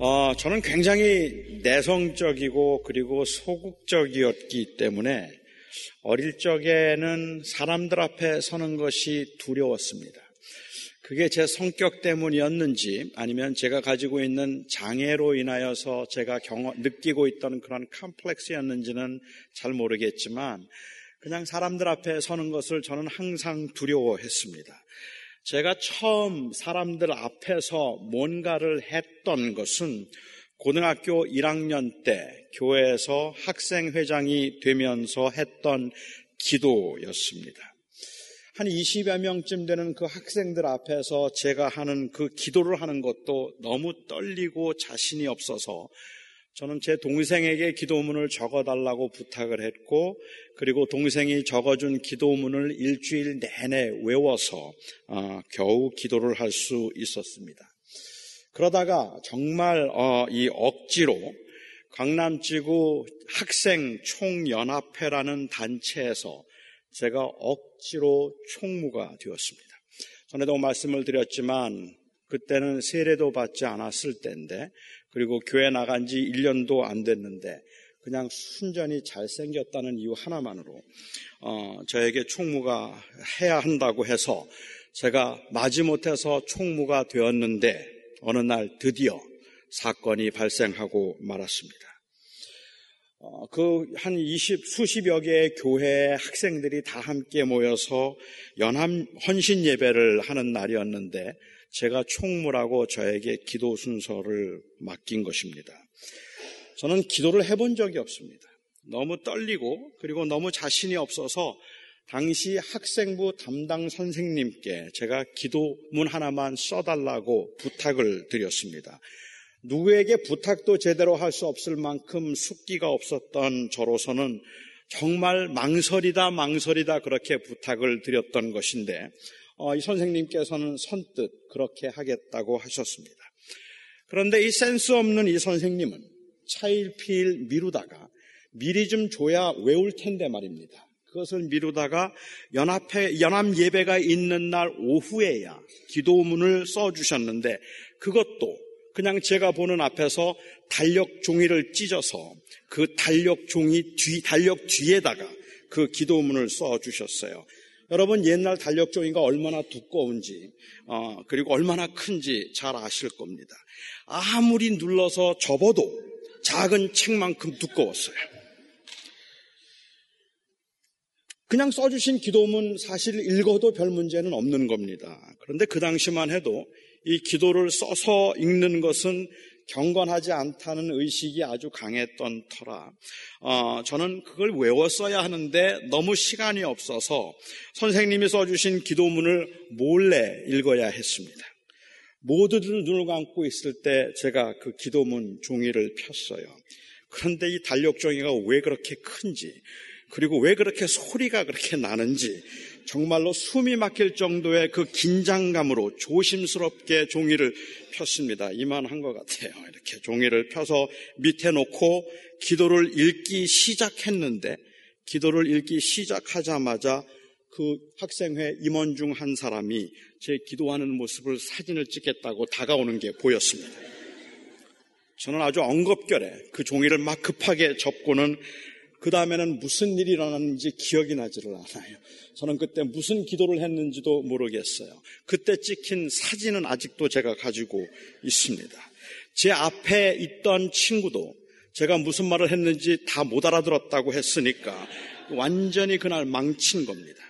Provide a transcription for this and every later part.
어, 저는 굉장히 내성적이고 그리고 소극적이었기 때문에 어릴 적에는 사람들 앞에 서는 것이 두려웠습니다. 그게 제 성격 때문이었는지 아니면 제가 가지고 있는 장애로 인하여서 제가 경험, 느끼고 있던 그런 컴플렉스였는지는 잘 모르겠지만 그냥 사람들 앞에 서는 것을 저는 항상 두려워했습니다. 제가 처음 사람들 앞에서 뭔가를 했던 것은 고등학교 1학년 때 교회에서 학생회장이 되면서 했던 기도였습니다. 한 20여 명쯤 되는 그 학생들 앞에서 제가 하는 그 기도를 하는 것도 너무 떨리고 자신이 없어서 저는 제 동생에게 기도문을 적어달라고 부탁을 했고, 그리고 동생이 적어준 기도문을 일주일 내내 외워서 어, 겨우 기도를 할 수 있었습니다. 그러다가 정말 어, 이 억지로 강남지구 학생 총연합회라는 단체에서 제가 억지로 총무가 되었습니다. 전에도 말씀을 드렸지만 그때는 세례도 받지 않았을 때인데 그리고 교회 나간 지 1년도 안 됐는데 그냥 순전히 잘생겼다는 이유 하나만으로 어, 저에게 총무가 해야 한다고 해서 제가 마지못해서 총무가 되었는데 어느 날 드디어 사건이 발생하고 말았습니다. 어, 그한 20, 수십여 개의 교회 학생들이 다 함께 모여서 연합 헌신 예배를 하는 날이었는데 제가 총무라고 저에게 기도 순서를 맡긴 것입니다. 저는 기도를 해본 적이 없습니다. 너무 떨리고 그리고 너무 자신이 없어서 당시 학생부 담당 선생님께 제가 기도문 하나만 써달라고 부탁을 드렸습니다. 누구에게 부탁도 제대로 할 수 없을 만큼 숙기가 없었던 저로서는 정말 망설이다 망설이다 그렇게 부탁을 드렸던 것인데 어, 이 선생님께서는 선뜻 그렇게 하겠다고 하셨습니다. 그런데 이 센스 없는 이 선생님은 차일피일 미루다가 미리 좀 줘야 외울 텐데 말입니다. 그것을 미루다가 연합회, 연합 예배가 있는 날 오후에야 기도문을 써주셨는데 그것도 그냥 제가 보는 앞에서 달력 종이를 찢어서 그 달력 종이 뒤, 달력 뒤에다가 그 기도문을 써주셨어요. 여러분 옛날 달력 종이가 얼마나 두꺼운지 어, 그리고 얼마나 큰지 잘 아실 겁니다. 아무리 눌러서 접어도 작은 책만큼 두꺼웠어요. 그냥 써주신 기도문 사실 읽어도 별 문제는 없는 겁니다. 그런데 그 당시만 해도 이 기도를 써서 읽는 것은 경건하지 않다는 의식이 아주 강했던 터라 어, 저는 그걸 외웠어야 하는데 너무 시간이 없어서 선생님이 써주신 기도문을 몰래 읽어야 했습니다. 모두들 눈을 감고 있을 때 제가 그 기도문 종이를 폈어요. 그런데 이 달력 종이가 왜 그렇게 큰지 그리고 왜 그렇게 소리가 그렇게 나는지 정말로 숨이 막힐 정도의 그 긴장감으로 조심스럽게 종이를 폈습니다. 이만한 것 같아요. 이렇게 종이를 펴서 밑에 놓고 기도를 읽기 시작했는데 기도를 읽기 시작하자마자 그 학생회 임원 중 한 사람이 제 기도하는 모습을 사진을 찍겠다고 다가오는 게 보였습니다. 저는 아주 엉겁결에 그 종이를 막 급하게 접고는 그 다음에는 무슨 일이 일어났는지 기억이 나지를 않아요. 저는 그때 무슨 기도를 했는지도 모르겠어요. 그때 찍힌 사진은 아직도 제가 가지고 있습니다. 제 앞에 있던 친구도 제가 무슨 말을 했는지 다 못 알아들었다고 했으니까 완전히 그날 망친 겁니다.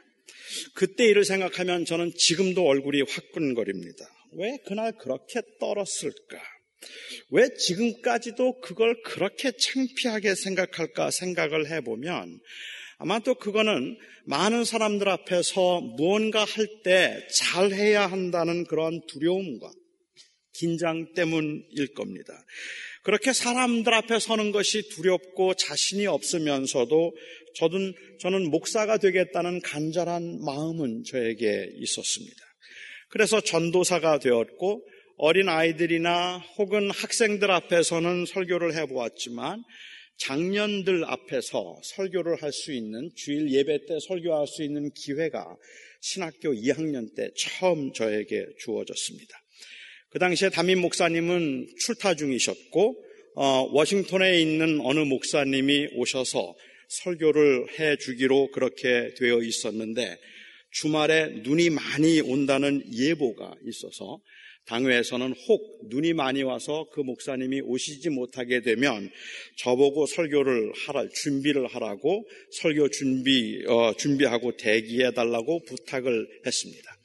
그때 일을 생각하면 저는 지금도 얼굴이 화끈거립니다. 왜 그날 그렇게 떨었을까? 왜 지금까지도 그걸 그렇게 창피하게 생각할까 생각을 해보면 아마도 그거는 많은 사람들 앞에서 무언가 할 때 잘해야 한다는 그런 두려움과 긴장 때문일 겁니다. 그렇게 사람들 앞에 서는 것이 두렵고 자신이 없으면서도 저는, 저는 목사가 되겠다는 간절한 마음은 저에게 있었습니다. 그래서 전도사가 되었고 어린 아이들이나 혹은 학생들 앞에서는 설교를 해보았지만 장년들 앞에서 설교를 할 수 있는 주일 예배 때 설교할 수 있는 기회가 신학교 2학년 때 처음 저에게 주어졌습니다. 그 당시에 담임 목사님은 출타 중이셨고 어, 워싱턴에 있는 어느 목사님이 오셔서 설교를 해 주기로 그렇게 되어 있었는데 주말에 눈이 많이 온다는 예보가 있어서 당회에서는 혹 눈이 많이 와서 그 목사님이 오시지 못하게 되면 저보고 설교를 하라 준비를 하라고 설교 준비 어, 준비하고 대기해 달라고 부탁을 했습니다.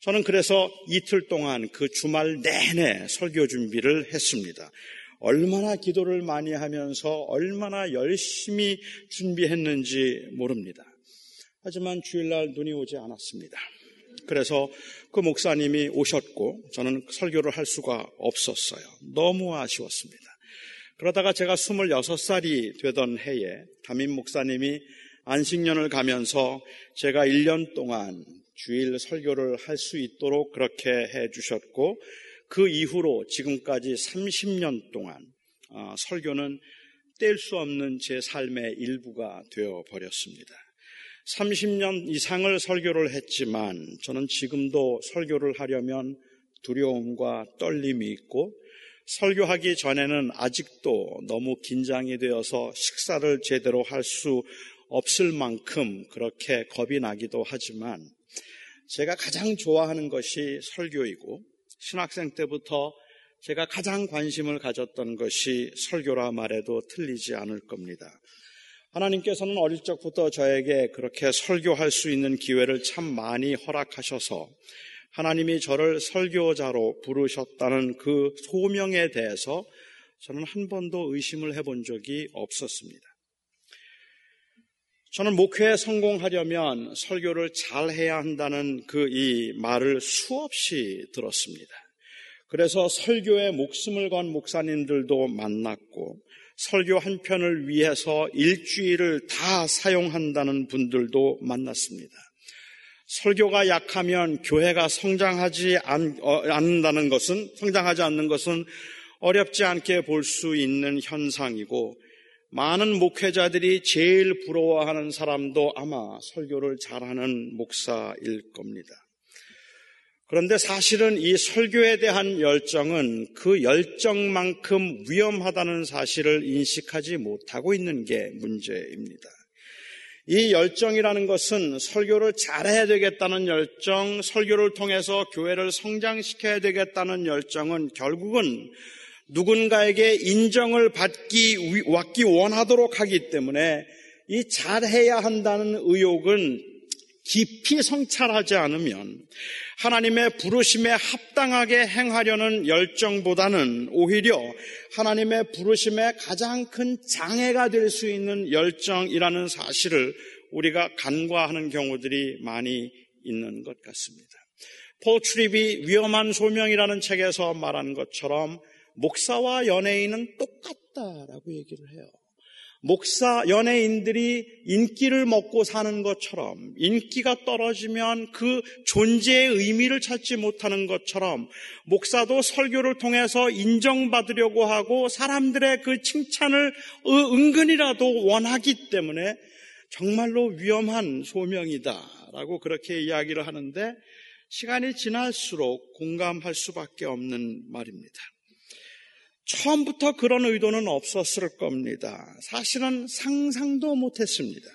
저는 그래서 이틀 동안 그 주말 내내 설교 준비를 했습니다. 얼마나 기도를 많이 하면서 얼마나 열심히 준비했는지 모릅니다. 하지만 주일날 눈이 오지 않았습니다. 그래서 그 목사님이 오셨고 저는 설교를 할 수가 없었어요. 너무 아쉬웠습니다. 그러다가 제가 26살이 되던 해에 담임 목사님이 안식년을 가면서 제가 1년 동안 주일 설교를 할 수 있도록 그렇게 해 주셨고 그 이후로 지금까지 30년 동안 어, 설교는 뗄 수 없는 제 삶의 일부가 되어 버렸습니다. 30년 이상을 설교를 했지만 저는 지금도 설교를 하려면 두려움과 떨림이 있고 설교하기 전에는 아직도 너무 긴장이 되어서 식사를 제대로 할 수 없을 만큼 그렇게 겁이 나기도 하지만 제가 가장 좋아하는 것이 설교이고 신학생 때부터 제가 가장 관심을 가졌던 것이 설교라 말해도 틀리지 않을 겁니다. 하나님께서는 어릴 적부터 저에게 그렇게 설교할 수 있는 기회를 참 많이 허락하셔서 하나님이 저를 설교자로 부르셨다는 그 소명에 대해서 저는 한 번도 의심을 해본 적이 없었습니다. 저는 목회에 성공하려면 설교를 잘 해야 한다는 그 이 말을 수없이 들었습니다. 그래서 설교에 목숨을 건 목사님들도 만났고 설교 한 편을 위해서 일주일을 다 사용한다는 분들도 만났습니다. 설교가 약하면 교회가 성장하지 않, 어, 않는다는 것은, 성장하지 않는 것은 어렵지 않게 볼 수 있는 현상이고, 많은 목회자들이 제일 부러워하는 사람도 아마 설교를 잘하는 목사일 겁니다. 그런데 사실은 이 설교에 대한 열정은 그 열정만큼 위험하다는 사실을 인식하지 못하고 있는 게 문제입니다. 이 열정이라는 것은 설교를 잘해야 되겠다는 열정, 설교를 통해서 교회를 성장시켜야 되겠다는 열정은 결국은 누군가에게 인정을 받기, 받기 원하도록 하기 때문에 이 잘해야 한다는 의욕은 깊이 성찰하지 않으면 하나님의 부르심에 합당하게 행하려는 열정보다는 오히려 하나님의 부르심에 가장 큰 장애가 될 수 있는 열정이라는 사실을 우리가 간과하는 경우들이 많이 있는 것 같습니다. 폴 트립이 위험한 소명이라는 책에서 말한 것처럼 목사와 연예인은 똑같다라고 얘기를 해요. 목사, 연예인들이 인기를 먹고 사는 것처럼 인기가 떨어지면 그 존재의 의미를 찾지 못하는 것처럼 목사도 설교를 통해서 인정받으려고 하고 사람들의 그 칭찬을 은근이라도 원하기 때문에 정말로 위험한 소명이다라고 그렇게 이야기를 하는데 시간이 지날수록 공감할 수밖에 없는 말입니다. 처음부터 그런 의도는 없었을 겁니다. 사실은 상상도 못했습니다.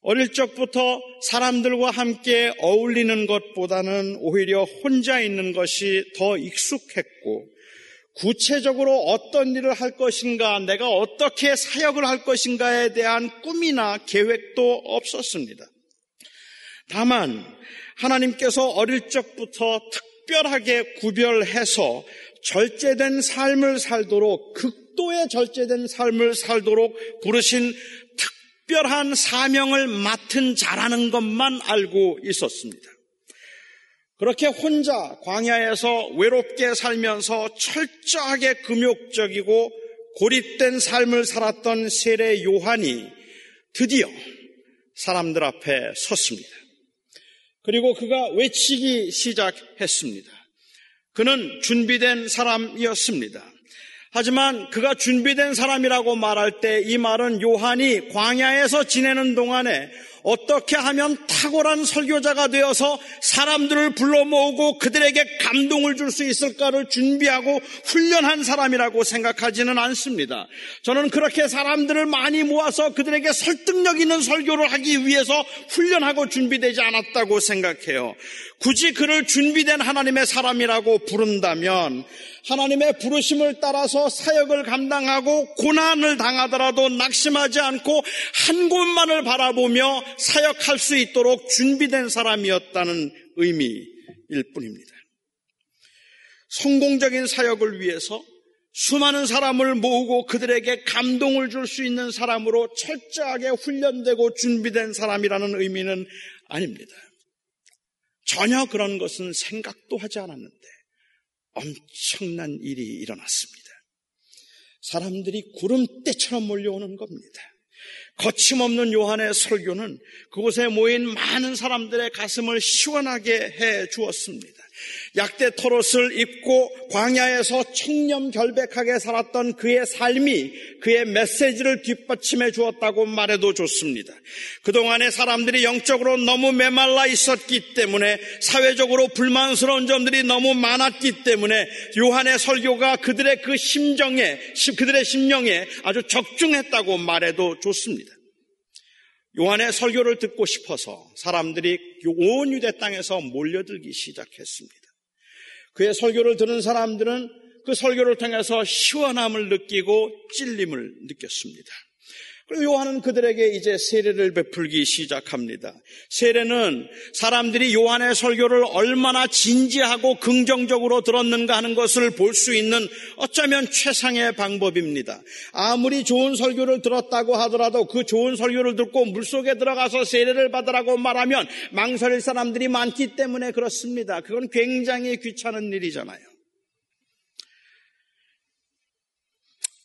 어릴 적부터 사람들과 함께 어울리는 것보다는 오히려 혼자 있는 것이 더 익숙했고, 구체적으로 어떤 일을 할 것인가, 내가 어떻게 사역을 할 것인가에 대한 꿈이나 계획도 없었습니다. 다만, 하나님께서 어릴 적부터 특별하게 구별해서 절제된 삶을 살도록 극도의 절제된 삶을 살도록 부르신 특별한 사명을 맡은 자라는 것만 알고 있었습니다. 그렇게 혼자 광야에서 외롭게 살면서 철저하게 금욕적이고 고립된 삶을 살았던 세례 요한이 드디어 사람들 앞에 섰습니다. 그리고 그가 외치기 시작했습니다. 그는 준비된 사람이었습니다. 하지만 그가 준비된 사람이라고 말할 때 이 말은 요한이 광야에서 지내는 동안에 어떻게 하면 탁월한 설교자가 되어서 사람들을 불러 모으고 그들에게 감동을 줄 수 있을까를 준비하고 훈련한 사람이라고 생각하지는 않습니다. 저는 그렇게 사람들을 많이 모아서 그들에게 설득력 있는 설교를 하기 위해서 훈련하고 준비되지 않았다고 생각해요. 굳이 그를 준비된 하나님의 사람이라고 부른다면 하나님의 부르심을 따라서 사역을 감당하고 고난을 당하더라도 낙심하지 않고 한 곳만을 바라보며 사역할 수 있도록 준비된 사람이었다는 의미일 뿐입니다. 성공적인 사역을 위해서 수많은 사람을 모으고 그들에게 감동을 줄 수 있는 사람으로 철저하게 훈련되고 준비된 사람이라는 의미는 아닙니다. 전혀 그런 것은 생각도 하지 않았는데 엄청난 일이 일어났습니다. 사람들이 구름대처럼 몰려오는 겁니다. 거침없는 요한의 설교는 그곳에 모인 많은 사람들의 가슴을 시원하게 해 주었습니다. 약대 토롯을 입고 광야에서 청렴결백하게 살았던 그의 삶이 그의 메시지를 뒷받침해 주었다고 말해도 좋습니다. 그동안의 사람들이 영적으로 너무 메말라 있었기 때문에 사회적으로 불만스러운 점들이 너무 많았기 때문에 요한의 설교가 그들의 그 심정에 그들의 심령에 아주 적중했다고 말해도 좋습니다. 요한의 설교를 듣고 싶어서 사람들이 온 유대 땅에서 몰려들기 시작했습니다. 그의 설교를 들은 사람들은 그 설교를 통해서 시원함을 느끼고 찔림을 느꼈습니다. 그리고 요한은 그들에게 이제 세례를 베풀기 시작합니다. 세례는 사람들이 요한의 설교를 얼마나 진지하고 긍정적으로 들었는가 하는 것을 볼 수 있는 어쩌면 최상의 방법입니다. 아무리 좋은 설교를 들었다고 하더라도 그 좋은 설교를 듣고 물속에 들어가서 세례를 받으라고 말하면 망설일 사람들이 많기 때문에 그렇습니다. 그건 굉장히 귀찮은 일이잖아요.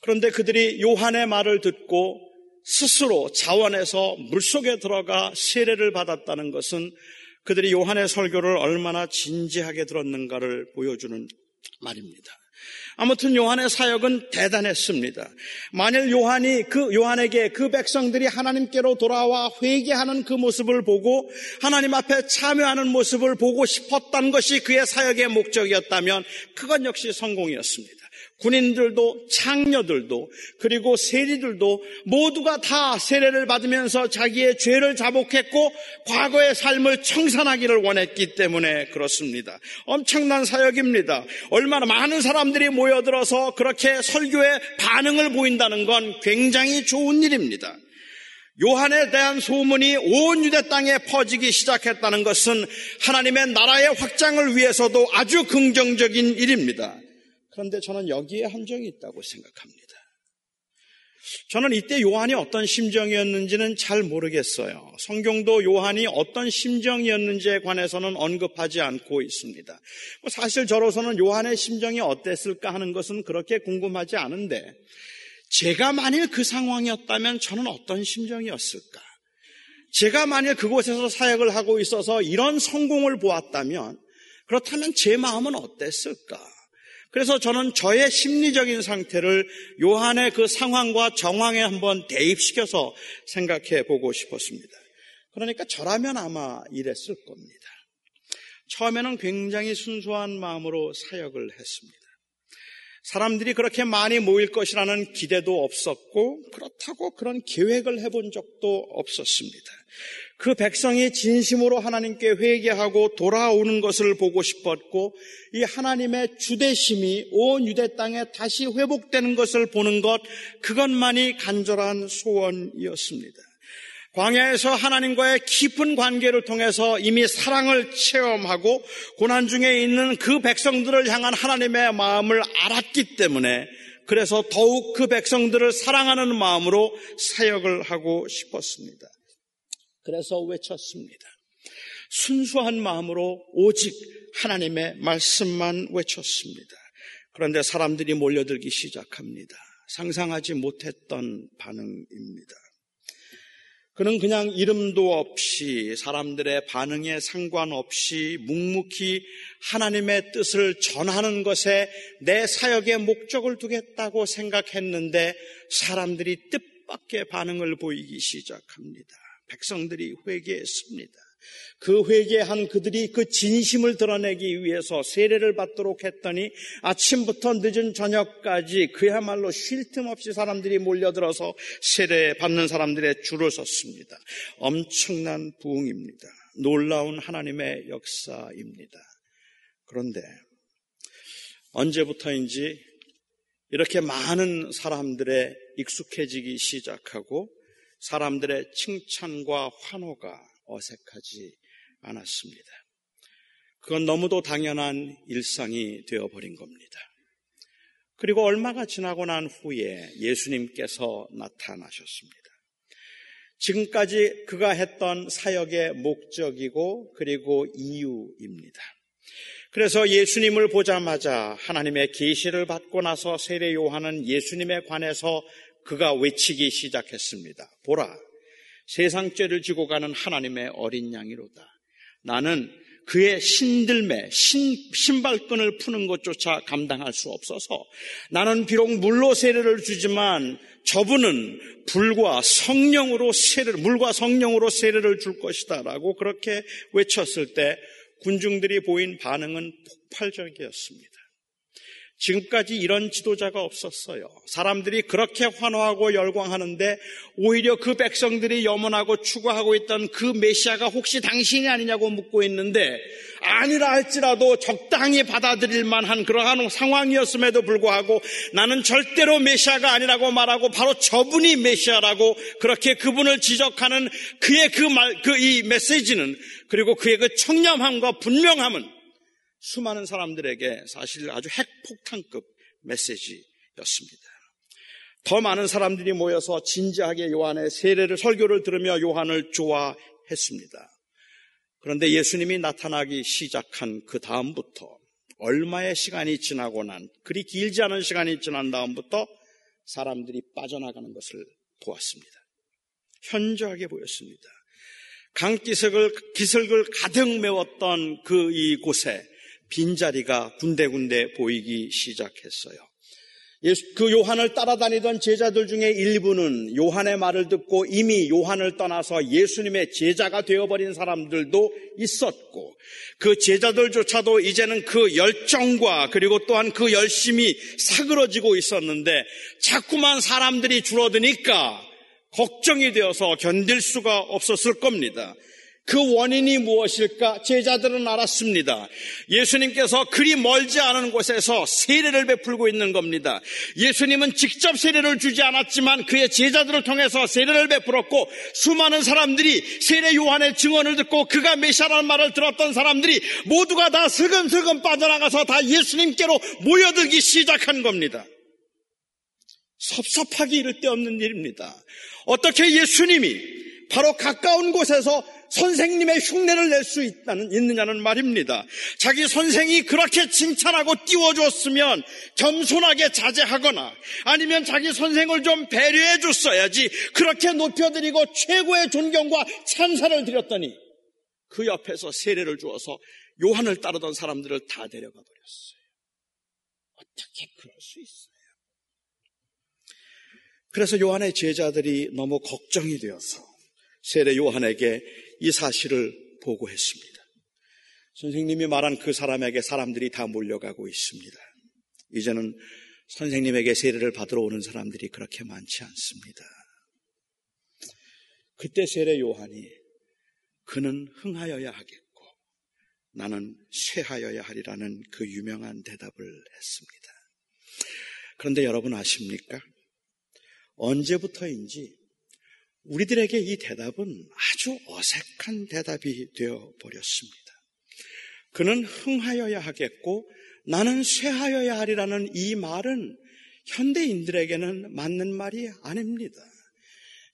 그런데 그들이 요한의 말을 듣고 스스로 자원해서 물속에 들어가 세례를 받았다는 것은 그들이 요한의 설교를 얼마나 진지하게 들었는가를 보여주는 말입니다. 아무튼 요한의 사역은 대단했습니다. 만일 요한이 그 요한에게 그 백성들이 하나님께로 돌아와 회개하는 그 모습을 보고 하나님 앞에 참여하는 모습을 보고 싶었던 것이 그의 사역의 목적이었다면 그건 역시 성공이었습니다. 군인들도 창녀들도 그리고 세리들도 모두가 다 세례를 받으면서 자기의 죄를 자복했고 과거의 삶을 청산하기를 원했기 때문에 그렇습니다. 엄청난 사역입니다. 얼마나 많은 사람들이 모여들어서 그렇게 설교에 반응을 보인다는 건 굉장히 좋은 일입니다. 요한에 대한 소문이 온 유대 땅에 퍼지기 시작했다는 것은 하나님의 나라의 확장을 위해서도 아주 긍정적인 일입니다. 그런데 저는 여기에 한정이 있다고 생각합니다. 저는 이때 요한이 어떤 심정이었는지는 잘 모르겠어요. 성경도 요한이 어떤 심정이었는지에 관해서는 언급하지 않고 있습니다. 뭐 사실 저로서는 요한의 심정이 어땠을까 하는 것은 그렇게 궁금하지 않은데, 제가 만일 그 상황이었다면 저는 어떤 심정이었을까? 제가 만일 그곳에서 사역을 하고 있어서 이런 성공을 보았다면, 그렇다면 제 마음은 어땠을까? 그래서 저는 저의 심리적인 상태를 요한의 그 상황과 정황에 한번 대입시켜서 생각해 보고 싶었습니다. 그러니까 저라면 아마 이랬을 겁니다. 처음에는 굉장히 순수한 마음으로 사역을 했습니다. 사람들이 그렇게 많이 모일 것이라는 기대도 없었고, 그렇다고 그런 계획을 해본 적도 없었습니다. 그 백성이 진심으로 하나님께 회개하고 돌아오는 것을 보고 싶었고 이 하나님의 주대심이 온 유대 땅에 다시 회복되는 것을 보는 것 그것만이 간절한 소원이었습니다. 광야에서 하나님과의 깊은 관계를 통해서 이미 사랑을 체험하고 고난 중에 있는 그 백성들을 향한 하나님의 마음을 알았기 때문에 그래서 더욱 그 백성들을 사랑하는 마음으로 사역을 하고 싶었습니다. 그래서 외쳤습니다. 순수한 마음으로 오직 하나님의 말씀만 외쳤습니다. 그런데 사람들이 몰려들기 시작합니다. 상상하지 못했던 반응입니다. 그는 그냥 이름도 없이 사람들의 반응에 상관없이 묵묵히 하나님의 뜻을 전하는 것에 내 사역의 목적을 두겠다고 생각했는데 사람들이 뜻밖의 반응을 보이기 시작합니다. 백성들이 회개했습니다. 그 회개한 그들이 그 진심을 드러내기 위해서 세례를 받도록 했더니 아침부터 늦은 저녁까지 그야말로 쉴 틈 없이 사람들이 몰려들어서 세례 받는 사람들의 줄을 섰습니다. 엄청난 부흥입니다. 놀라운 하나님의 역사입니다. 그런데 언제부터인지 이렇게 많은 사람들의 익숙해지기 시작하고 사람들의 칭찬과 환호가 어색하지 않았습니다. 그건 너무도 당연한 일상이 되어버린 겁니다. 그리고 얼마가 지나고 난 후에 예수님께서 나타나셨습니다. 지금까지 그가 했던 사역의 목적이고 그리고 이유입니다. 그래서 예수님을 보자마자 하나님의 계시를 받고 나서 세례 요한은 예수님에 관해서 그가 외치기 시작했습니다. 보라, 세상 죄를 지고 가는 하나님의 어린 양이로다. 나는 그의 신들매, 신, 신발끈을 푸는 것조차 감당할 수 없어서 나는 비록 물로 세례를 주지만 저분은 불과 성령으로 세례를, 물과 성령으로 세례를 줄 것이다. 라고 그렇게 외쳤을 때 군중들이 보인 반응은 폭발적이었습니다. 지금까지 이런 지도자가 없었어요. 사람들이 그렇게 환호하고 열광하는데 오히려 그 백성들이 염원하고 추구하고 있던 그 메시아가 혹시 당신이 아니냐고 묻고 있는데 아니라 할지라도 적당히 받아들일 만한 그러한 상황이었음에도 불구하고 나는 절대로 메시아가 아니라고 말하고 바로 저분이 메시아라고 그렇게 그분을 지적하는 그의 그 말, 그 이 메시지는 그리고 그의 그 청렴함과 분명함은 수많은 사람들에게 사실 아주 핵폭탄급 메시지였습니다. 더 많은 사람들이 모여서 진지하게 요한의 세례를 설교를 들으며 요한을 좋아했습니다. 그런데 예수님이 나타나기 시작한 그 다음부터 얼마의 시간이 지나고 난 그리 길지 않은 시간이 지난 다음부터 사람들이 빠져나가는 것을 보았습니다. 현저하게 보였습니다. 강기석을 기석을 가득 메웠던 그 이곳에 빈자리가 군데군데 보이기 시작했어요. 그 요한을 따라다니던 제자들 중에 일부는 요한의 말을 듣고 이미 요한을 떠나서 예수님의 제자가 되어버린 사람들도 있었고 그 제자들조차도 이제는 그 열정과 그리고 또한 그 열심이 사그러지고 있었는데 자꾸만 사람들이 줄어드니까 걱정이 되어서 견딜 수가 없었을 겁니다. 그 원인이 무엇일까? 제자들은 알았습니다. 예수님께서 그리 멀지 않은 곳에서 세례를 베풀고 있는 겁니다. 예수님은 직접 세례를 주지 않았지만 그의 제자들을 통해서 세례를 베풀었고 수많은 사람들이 세례 요한의 증언을 듣고 그가 메시아라는 말을 들었던 사람들이 모두가 다 슬금슬금 빠져나가서 다 예수님께로 모여들기 시작한 겁니다. 섭섭하기 이를 데 없는 일입니다. 어떻게 예수님이 바로 가까운 곳에서 선생님의 흉내를 낼 수 있다는, 있느냐는 말입니다. 자기 선생이 그렇게 칭찬하고 띄워줬으면 겸손하게 자제하거나 아니면 자기 선생을 좀 배려해 줬어야지 그렇게 높여드리고 최고의 존경과 찬사를 드렸더니 그 옆에서 세례를 주어서 요한을 따르던 사람들을 다 데려가 버렸어요. 어떻게 그럴 수 있어요? 그래서 요한의 제자들이 너무 걱정이 되어서 세례 요한에게 이 사실을 보고했습니다. 선생님이 말한 그 사람에게 사람들이 다 몰려가고 있습니다. 이제는 선생님에게 세례를 받으러 오는 사람들이 그렇게 많지 않습니다. 그때 세례 요한이 그는 흥하여야 하겠고 나는 쇠하여야 하리라는 그 유명한 대답을 했습니다. 그런데 여러분 아십니까? 언제부터인지 우리들에게 이 대답은 아주 어색한 대답이 되어 버렸습니다. 그는 흥하여야 하겠고 나는 쇠하여야 하리라는 이 말은 현대인들에게는 맞는 말이 아닙니다.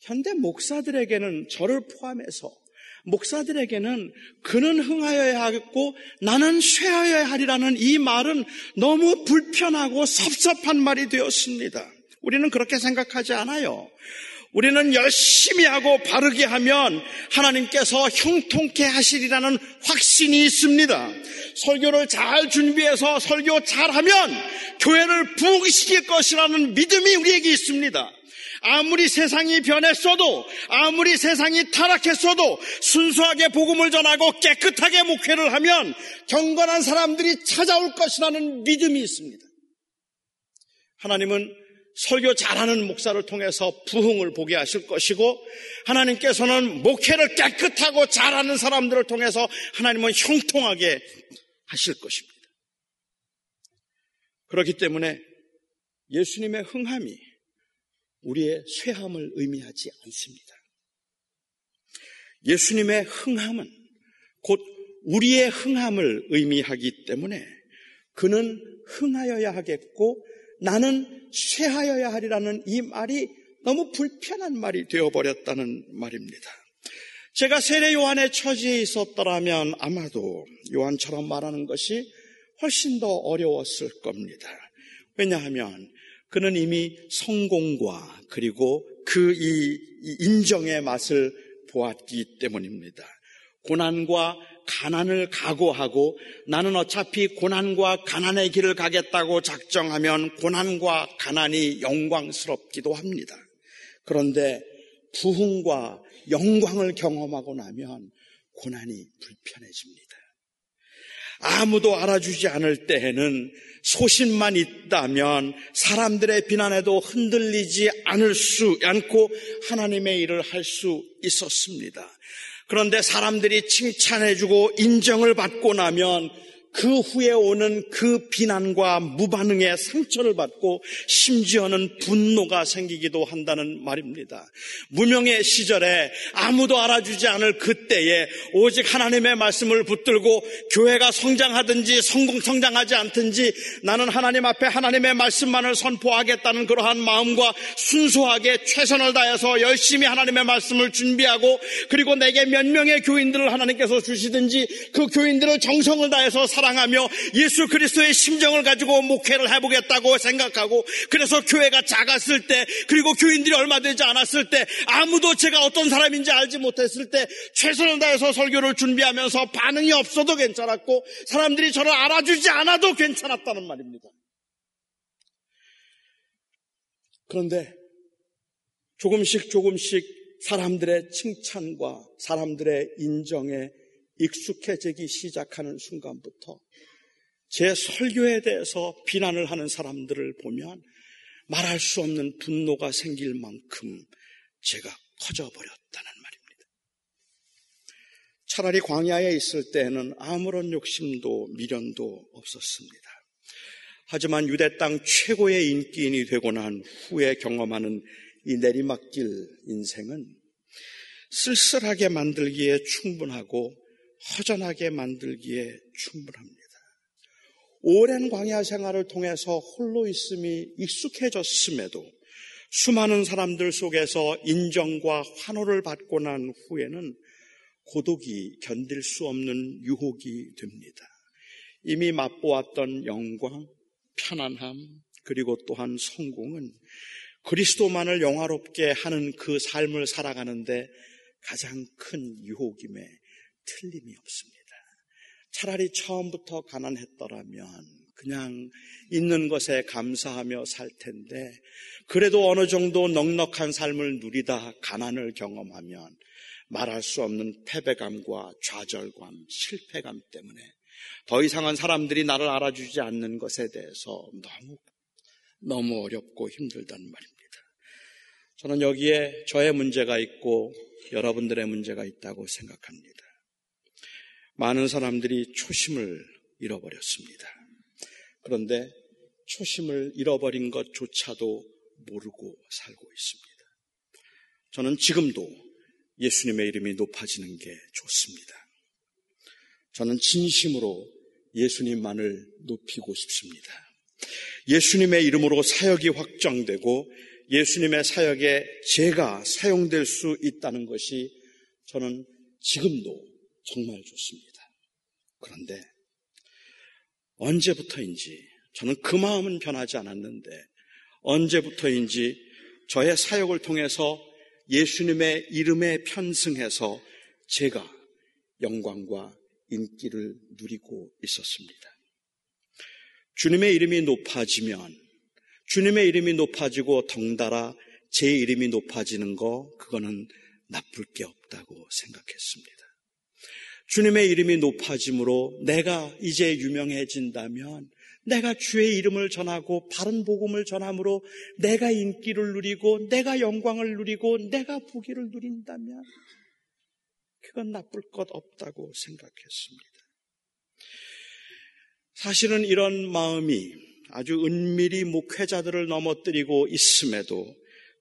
현대 목사들에게는 저를 포함해서 목사들에게는 그는 흥하여야 하겠고 나는 쇠하여야 하리라는 이 말은 너무 불편하고 섭섭한 말이 되었습니다. 우리는 그렇게 생각하지 않아요. 우리는 열심히 하고 바르게 하면 하나님께서 형통케 하시리라는 확신이 있습니다. 설교를 잘 준비해서 설교 잘하면 교회를 부흥시킬 것이라는 믿음이 우리에게 있습니다. 아무리 세상이 변했어도, 아무리 세상이 타락했어도 순수하게 복음을 전하고 깨끗하게 목회를 하면 경건한 사람들이 찾아올 것이라는 믿음이 있습니다. 하나님은 설교 잘하는 목사를 통해서 부흥을 보게 하실 것이고 하나님께서는 목회를 깨끗하고 잘하는 사람들을 통해서 하나님은 형통하게 하실 것입니다. 그렇기 때문에 예수님의 흥함이 우리의 쇠함을 의미하지 않습니다. 예수님의 흥함은 곧 우리의 흥함을 의미하기 때문에 그는 흥하여야 하겠고 나는 쇠하여야 하리라는 이 말이 너무 불편한 말이 되어버렸다는 말입니다. 제가 세례 요한의 처지에 있었더라면 아마도 요한처럼 말하는 것이 훨씬 더 어려웠을 겁니다. 왜냐하면 그는 이미 성공과 그리고 그 이 인정의 맛을 보았기 때문입니다. 고난과 가난을 각오하고 나는 어차피 고난과 가난의 길을 가겠다고 작정하면 고난과 가난이 영광스럽기도 합니다. 그런데 부흥과 영광을 경험하고 나면 고난이 불편해집니다. 아무도 알아주지 않을 때에는 소신만 있다면 사람들의 비난에도 흔들리지 않을 수 않고 하나님의 일을 할 수 있었습니다. 그런데 사람들이 칭찬해주고 인정을 받고 나면 그 후에 오는 그 비난과 무반응의 상처를 받고 심지어는 분노가 생기기도 한다는 말입니다. 무명의 시절에 아무도 알아주지 않을 그때에 오직 하나님의 말씀을 붙들고 교회가 성장하든지 성공 성장하지 않든지 나는 하나님 앞에 하나님의 말씀만을 선포하겠다는 그러한 마음과 순수하게 최선을 다해서 열심히 하나님의 말씀을 준비하고 그리고 내게 몇 명의 교인들을 하나님께서 주시든지 그 교인들을 정성을 다해서 살아 사랑하며 예수 그리스도의 심정을 가지고 목회를 해보겠다고 생각하고 그래서 교회가 작았을 때 그리고 교인들이 얼마 되지 않았을 때 아무도 제가 어떤 사람인지 알지 못했을 때 최선을 다해서 설교를 준비하면서 반응이 없어도 괜찮았고 사람들이 저를 알아주지 않아도 괜찮았다는 말입니다. 그런데 조금씩 조금씩 사람들의 칭찬과 사람들의 인정에 익숙해지기 시작하는 순간부터 제 설교에 대해서 비난을 하는 사람들을 보면 말할 수 없는 분노가 생길 만큼 제가 커져버렸다는 말입니다. 차라리 광야에 있을 때에는 아무런 욕심도 미련도 없었습니다. 하지만 유대 땅 최고의 인기인이 되고 난 후에 경험하는 이 내리막길 인생은 쓸쓸하게 만들기에 충분하고 허전하게 만들기에 충분합니다. 오랜 광야 생활을 통해서 홀로 있음이 익숙해졌음에도 수많은 사람들 속에서 인정과 환호를 받고 난 후에는 고독이 견딜 수 없는 유혹이 됩니다. 이미 맛보았던 영광, 편안함, 그리고 또한 성공은 그리스도만을 영화롭게 하는 그 삶을 살아가는데 가장 큰 유혹임에 틀림이 없습니다. 차라리 처음부터 가난했더라면 그냥 있는 것에 감사하며 살 텐데 그래도 어느 정도 넉넉한 삶을 누리다 가난을 경험하면 말할 수 없는 패배감과 좌절감, 실패감 때문에 더 이상은 사람들이 나를 알아주지 않는 것에 대해서 너무 너무 어렵고 힘들다는 말입니다. 저는 여기에 저의 문제가 있고 여러분들의 문제가 있다고 생각합니다. 많은 사람들이 초심을 잃어버렸습니다. 그런데 초심을 잃어버린 것조차도 모르고 살고 있습니다. 저는 지금도 예수님의 이름이 높아지는 게 좋습니다. 저는 진심으로 예수님만을 높이고 싶습니다. 예수님의 이름으로 사역이 확정되고 예수님의 사역에 제가 사용될 수 있다는 것이 저는 지금도 정말 좋습니다. 그런데 언제부터인지 저는 그 마음은 변하지 않았는데 언제부터인지 저의 사역을 통해서 예수님의 이름에 편승해서 제가 영광과 인기를 누리고 있었습니다. 주님의 이름이 높아지면 주님의 이름이 높아지고 덩달아 제 이름이 높아지는 거, 그거는 나쁠 게 없다고 생각했습니다. 주님의 이름이 높아짐으로 내가 이제 유명해진다면 내가 주의 이름을 전하고 바른 복음을 전함으로 내가 인기를 누리고 내가 영광을 누리고 내가 부귀를 누린다면 그건 나쁠 것 없다고 생각했습니다. 사실은 이런 마음이 아주 은밀히 목회자들을 넘어뜨리고 있음에도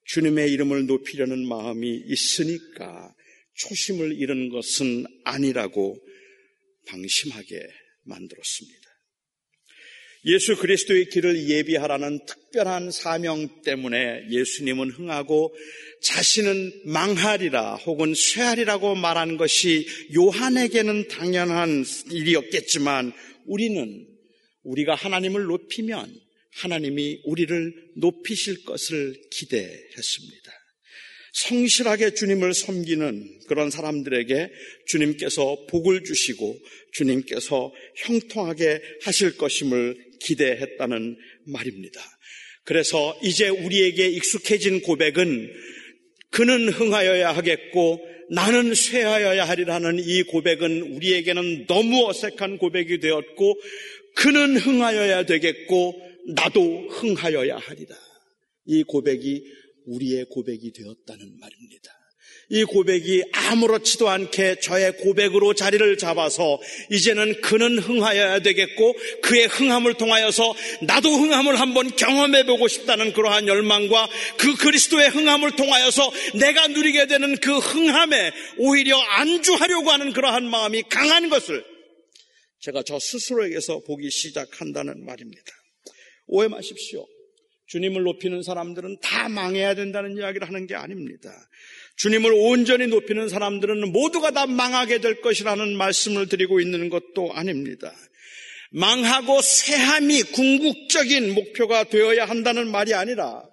주님의 이름을 높이려는 마음이 있으니까 초심을 잃은 것은 아니라고 방심하게 만들었습니다. 예수 그리스도의 길을 예비하라는 특별한 사명 때문에 예수님은 흥하고 자신은 망하리라 혹은 쇠하리라고 말한 것이 요한에게는 당연한 일이었겠지만 우리는 우리가 하나님을 높이면 하나님이 우리를 높이실 것을 기대했습니다. 성실하게 주님을 섬기는 그런 사람들에게 주님께서 복을 주시고 주님께서 형통하게 하실 것임을 기대했다는 말입니다. 그래서 이제 우리에게 익숙해진 고백은 그는 흥하여야 하겠고 나는 쇠하여야 하리라는 이 고백은 우리에게는 너무 어색한 고백이 되었고 그는 흥하여야 되겠고 나도 흥하여야 하리라. 이 고백이 우리의 고백이 되었다는 말입니다. 이 고백이 아무렇지도 않게 저의 고백으로 자리를 잡아서 이제는 그는 흥하여야 되겠고 그의 흥함을 통하여서 나도 흥함을 한번 경험해 보고 싶다는 그러한 열망과 그 그리스도의 흥함을 통하여서 내가 누리게 되는 그 흥함에 오히려 안주하려고 하는 그러한 마음이 강한 것을 제가 저 스스로에게서 보기 시작한다는 말입니다. 오해 마십시오. 주님을 높이는 사람들은 다 망해야 된다는 이야기를 하는 게 아닙니다. 주님을 온전히 높이는 사람들은 모두가 다 망하게 될 것이라는 말씀을 드리고 있는 것도 아닙니다. 망하고 쇠함이 궁극적인 목표가 되어야 한다는 말이 아니라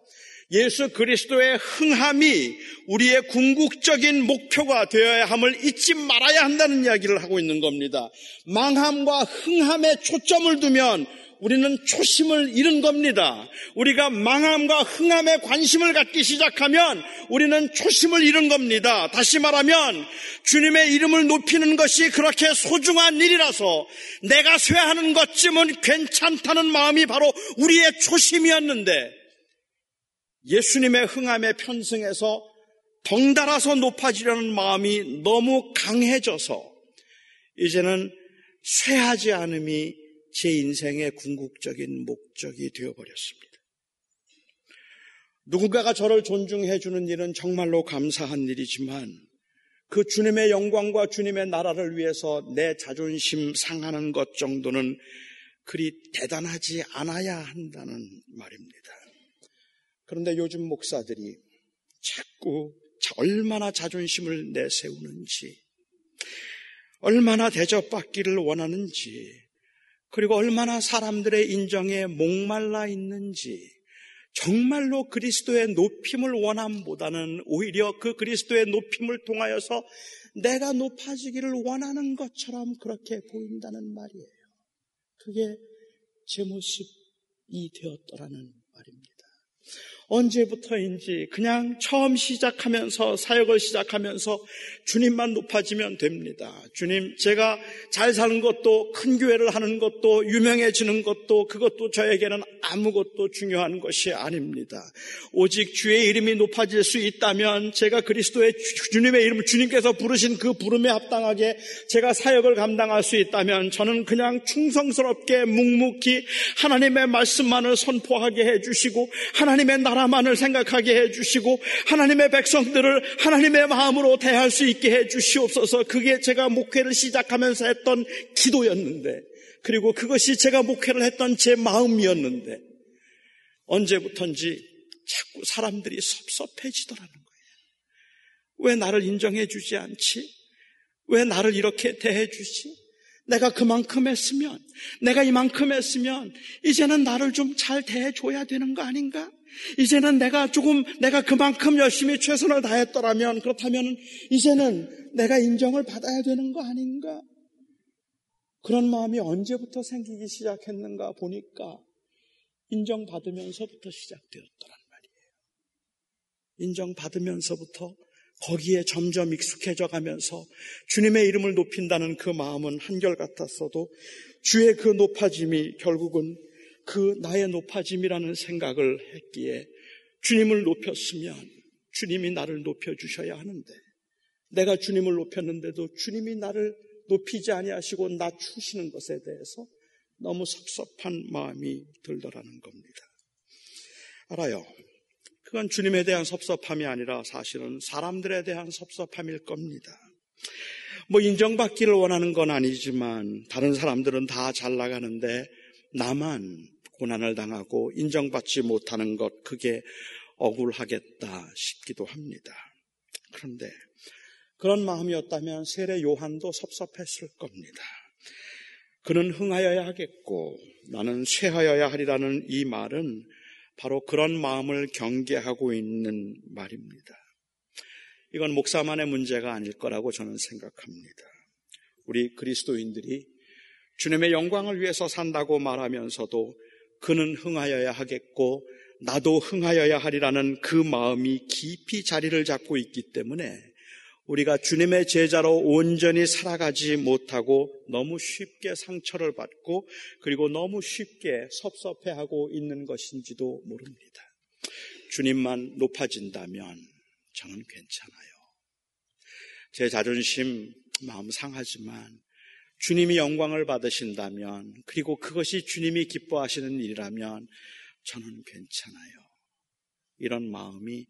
예수 그리스도의 흥함이 우리의 궁극적인 목표가 되어야 함을 잊지 말아야 한다는 이야기를 하고 있는 겁니다. 망함과 흥함에 초점을 두면 우리는 초심을 잃은 겁니다. 우리가 망함과 흥함에 관심을 갖기 시작하면 우리는 초심을 잃은 겁니다. 다시 말하면 주님의 이름을 높이는 것이 그렇게 소중한 일이라서 내가 쇠하는 것쯤은 괜찮다는 마음이 바로 우리의 초심이었는데 예수님의 흥함에 편승해서 덩달아서 높아지려는 마음이 너무 강해져서 이제는 쇠하지 않음이 제 인생의 궁극적인 목적이 되어버렸습니다. 누군가가 저를 존중해 주는 일은 정말로 감사한 일이지만 그 주님의 영광과 주님의 나라를 위해서 내 자존심 상하는 것 정도는 그리 대단하지 않아야 한다는 말입니다. 그런데 요즘 목사들이 자꾸 얼마나 자존심을 내세우는지, 얼마나 대접받기를 원하는지, 그리고 얼마나 사람들의 인정에 목말라 있는지 정말로 그리스도의 높임을 원함보다는 오히려 그 그리스도의 높임을 통하여서 내가 높아지기를 원하는 것처럼 그렇게 보인다는 말이에요. 그게 제 모습이 되었더라는 언제부터인지 그냥 처음 시작하면서 사역을 시작하면서 주님만 높아지면 됩니다. 주님, 제가 잘 사는 것도 큰 교회를 하는 것도 유명해지는 것도 그것도 저에게는 아무것도 중요한 것이 아닙니다. 오직 주의 이름이 높아질 수 있다면 제가 그리스도의 주님의 이름을 주님께서 부르신 그 부름에 합당하게 제가 사역을 감당할 수 있다면 저는 그냥 충성스럽게 묵묵히 하나님의 말씀만을 선포하게 해 주시고 하나님의 나라 나만을 생각하게 해주시고 하나님의 백성들을 하나님의 마음으로 대할 수 있게 해주시옵소서 그게 제가 목회를 시작하면서 했던 기도였는데 그리고 그것이 제가 목회를 했던 제 마음이었는데 언제부턴지 자꾸 사람들이 섭섭해지더라는 거예요. 왜 나를 인정해 주지 않지? 왜 나를 이렇게 대해 주지? 내가 그만큼 했으면, 내가 이만큼 했으면, 이제는 나를 좀 잘 대해줘야 되는 거 아닌가? 이제는 내가 조금 내가 그만큼 열심히 최선을 다했더라면 그렇다면 이제는 내가 인정을 받아야 되는 거 아닌가? 그런 마음이 언제부터 생기기 시작했는가 보니까 인정받으면서부터 시작되었더란 말이에요. 인정받으면서부터 거기에 점점 익숙해져 가면서 주님의 이름을 높인다는 그 마음은 한결같았어도 주의 그 높아짐이 결국은 그 나의 높아짐이라는 생각을 했기에 주님을 높였으면 주님이 나를 높여주셔야 하는데 내가 주님을 높였는데도 주님이 나를 높이지 아니하시고 낮추시는 것에 대해서 너무 섭섭한 마음이 들더라는 겁니다. 알아요. 그건 주님에 대한 섭섭함이 아니라 사실은 사람들에 대한 섭섭함일 겁니다. 뭐 인정받기를 원하는 건 아니지만 다른 사람들은 다 잘 나가는데 나만 고난을 당하고 인정받지 못하는 것 그게 억울하겠다 싶기도 합니다. 그런데 그런 마음이었다면 세례 요한도 섭섭했을 겁니다. 그는 흥하여야 하겠고 나는 쇠하여야 하리라는 이 말은 바로 그런 마음을 경계하고 있는 말입니다. 이건 목사만의 문제가 아닐 거라고 저는 생각합니다. 우리 그리스도인들이 주님의 영광을 위해서 산다고 말하면서도 그는 흥하여야 하겠고 나도 흥하여야 하리라는 그 마음이 깊이 자리를 잡고 있기 때문에 우리가 주님의 제자로 온전히 살아가지 못하고 너무 쉽게 상처를 받고 그리고 너무 쉽게 섭섭해하고 있는 것인지도 모릅니다. 주님만 높아진다면 저는 괜찮아요. 제 자존심 마음 상하지만 주님이 영광을 받으신다면 그리고 그것이 주님이 기뻐하시는 일이라면 저는 괜찮아요. 이런 마음이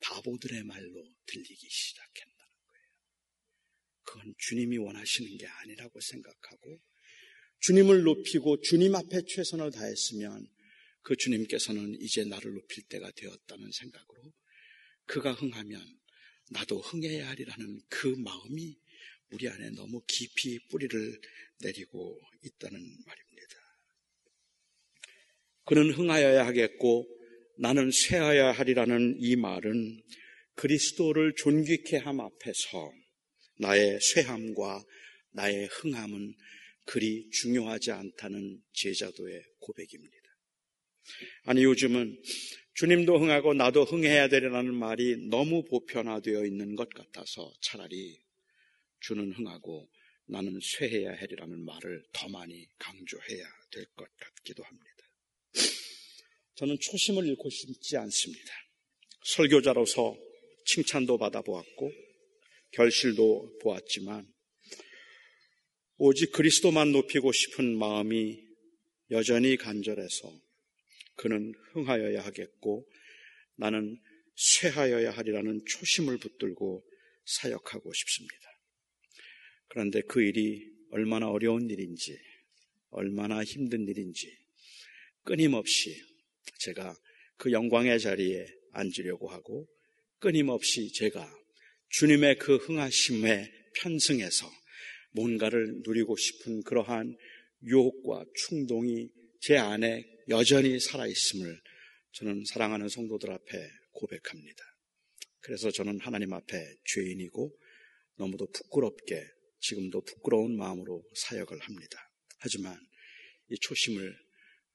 바보들의 말로 들리기 시작했다. 그건 주님이 원하시는 게 아니라고 생각하고 주님을 높이고 주님 앞에 최선을 다했으면 그 주님께서는 이제 나를 높일 때가 되었다는 생각으로 그가 흥하면 나도 흥해야 하리라는 그 마음이 우리 안에 너무 깊이 뿌리를 내리고 있다는 말입니다. 그는 흥하여야 하겠고 나는 쇠하여야 하리라는 이 말은 그리스도를 존귀케 함 앞에서 나의 쇠함과 나의 흥함은 그리 중요하지 않다는 제자도의 고백입니다. 아니, 요즘은 주님도 흥하고 나도 흥해야 되리라는 말이 너무 보편화되어 있는 것 같아서 차라리 주는 흥하고 나는 쇠해야 하리라는 말을 더 많이 강조해야 될 것 같기도 합니다. 저는 초심을 잃고 싶지 않습니다. 설교자로서 칭찬도 받아보았고 결실도 보았지만 오직 그리스도만 높이고 싶은 마음이 여전히 간절해서 그는 흥하여야 하겠고 나는 쇠하여야 하리라는 초심을 붙들고 사역하고 싶습니다. 그런데 그 일이 얼마나 어려운 일인지, 얼마나 힘든 일인지 끊임없이 제가 그 영광의 자리에 앉으려고 하고 끊임없이 제가 주님의 그 흥하심에 편승해서 뭔가를 누리고 싶은 그러한 유혹과 충동이 제 안에 여전히 살아있음을 저는 사랑하는 성도들 앞에 고백합니다. 그래서 저는 하나님 앞에 죄인이고 너무도 부끄럽게 지금도 부끄러운 마음으로 사역을 합니다. 하지만 이 초심을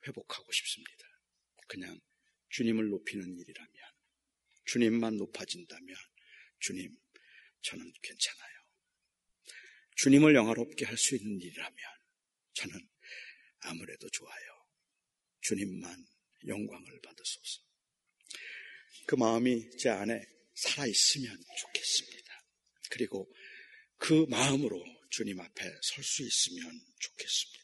회복하고 싶습니다. 그냥 주님을 높이는 일이라면, 주님만 높아진다면, 주님, 저는 괜찮아요. 주님을 영화롭게 할 수 있는 일이라면 저는 아무래도 좋아요. 주님만 영광을 받으소서. 그 마음이 제 안에 살아있으면 좋겠습니다. 그리고 그 마음으로 주님 앞에 설 수 있으면 좋겠습니다.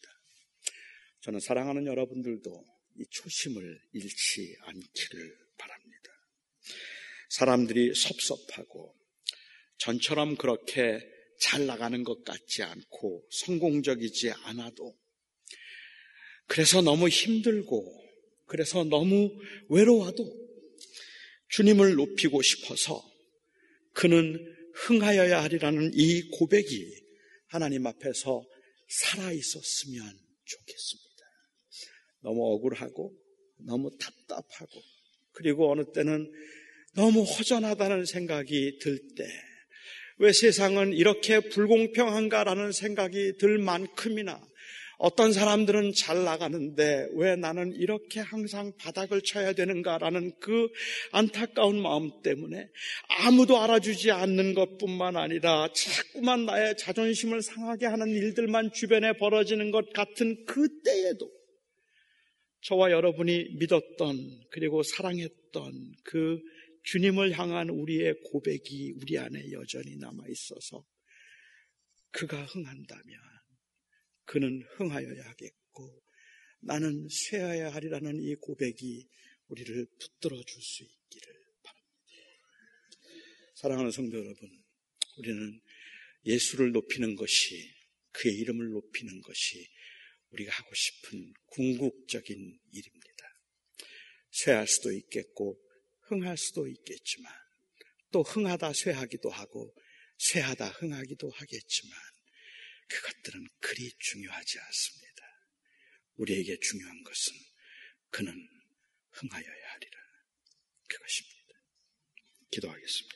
저는 사랑하는 여러분들도 이 초심을 잃지 않기를 바랍니다. 사람들이 섭섭하고 전처럼 그렇게 잘 나가는 것 같지 않고 성공적이지 않아도 그래서 너무 힘들고 그래서 너무 외로워도 주님을 높이고 싶어서 그는 흥하여야 하리라는 이 고백이 하나님 앞에서 살아 있었으면 좋겠습니다. 너무 억울하고 너무 답답하고 그리고 어느 때는 너무 허전하다는 생각이 들 때, 왜 세상은 이렇게 불공평한가라는 생각이 들 만큼이나 어떤 사람들은 잘 나가는데 왜 나는 이렇게 항상 바닥을 쳐야 되는가라는 그 안타까운 마음 때문에 아무도 알아주지 않는 것뿐만 아니라 자꾸만 나의 자존심을 상하게 하는 일들만 주변에 벌어지는 것 같은 그때에도 저와 여러분이 믿었던 그리고 사랑했던 그 주님을 향한 우리의 고백이 우리 안에 여전히 남아 있어서 그가 흥한다면 그는 흥하여야 하겠고 나는 쇠하여야 하리라는 이 고백이 우리를 붙들어 줄 수 있기를 바랍니다. 사랑하는 성도 여러분, 우리는 예수를 높이는 것이 그의 이름을 높이는 것이 우리가 하고 싶은 궁극적인 일입니다. 쇠할 수도 있겠고 흥할 수도 있겠지만 또 흥하다 쇠하기도 하고 쇠하다 흥하기도 하겠지만 그것들은 그리 중요하지 않습니다. 우리에게 중요한 것은 그는 흥하여야 하리라. 그것입니다. 기도하겠습니다.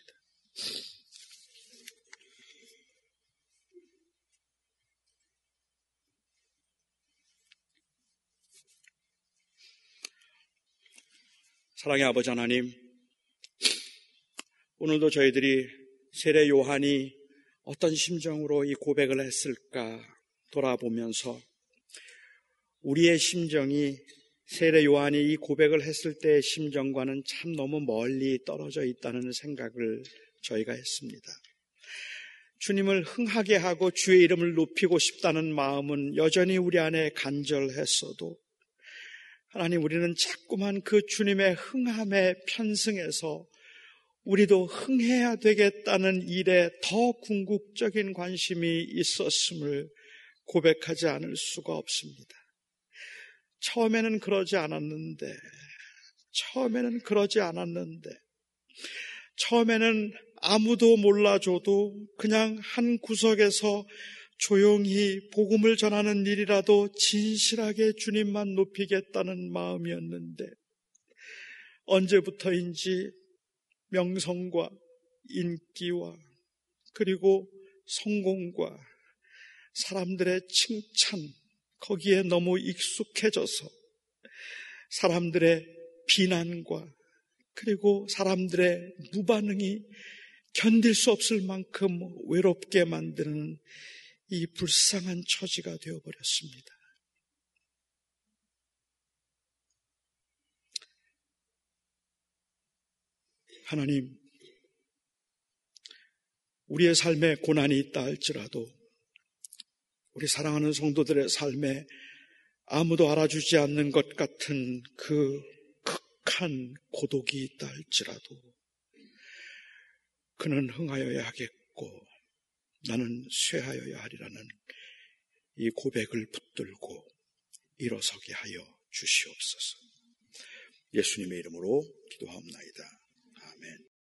사랑의 아버지 하나님, 오늘도 저희들이 세례 요한이 어떤 심정으로 이 고백을 했을까 돌아보면서 우리의 심정이 세례 요한이 이 고백을 했을 때의 심정과는 참 너무 멀리 떨어져 있다는 생각을 저희가 했습니다. 주님을 흥하게 하고 주의 이름을 높이고 싶다는 마음은 여전히 우리 안에 간절했어도 하나님 우리는 자꾸만 그 주님의 흥함에 편승해서 우리도 흥해야 되겠다는 일에 더 궁극적인 관심이 있었음을 고백하지 않을 수가 없습니다. 처음에는 그러지 않았는데, 처음에는 그러지 않았는데, 처음에는 아무도 몰라줘도 그냥 한 구석에서 조용히 복음을 전하는 일이라도 진실하게 주님만 높이겠다는 마음이었는데 언제부터인지 명성과 인기와 그리고 성공과 사람들의 칭찬 거기에 너무 익숙해져서 사람들의 비난과 그리고 사람들의 무반응이 견딜 수 없을 만큼 외롭게 만드는 이 불쌍한 처지가 되어버렸습니다. 하나님, 우리의 삶에 고난이 있다 할지라도 우리 사랑하는 성도들의 삶에 아무도 알아주지 않는 것 같은 그 극한 고독이 있다 할지라도 그는 흥하여야 하겠고 나는 쇠하여야 하리라는 이 고백을 붙들고 일어서게 하여 주시옵소서. 예수님의 이름으로 기도하옵나이다.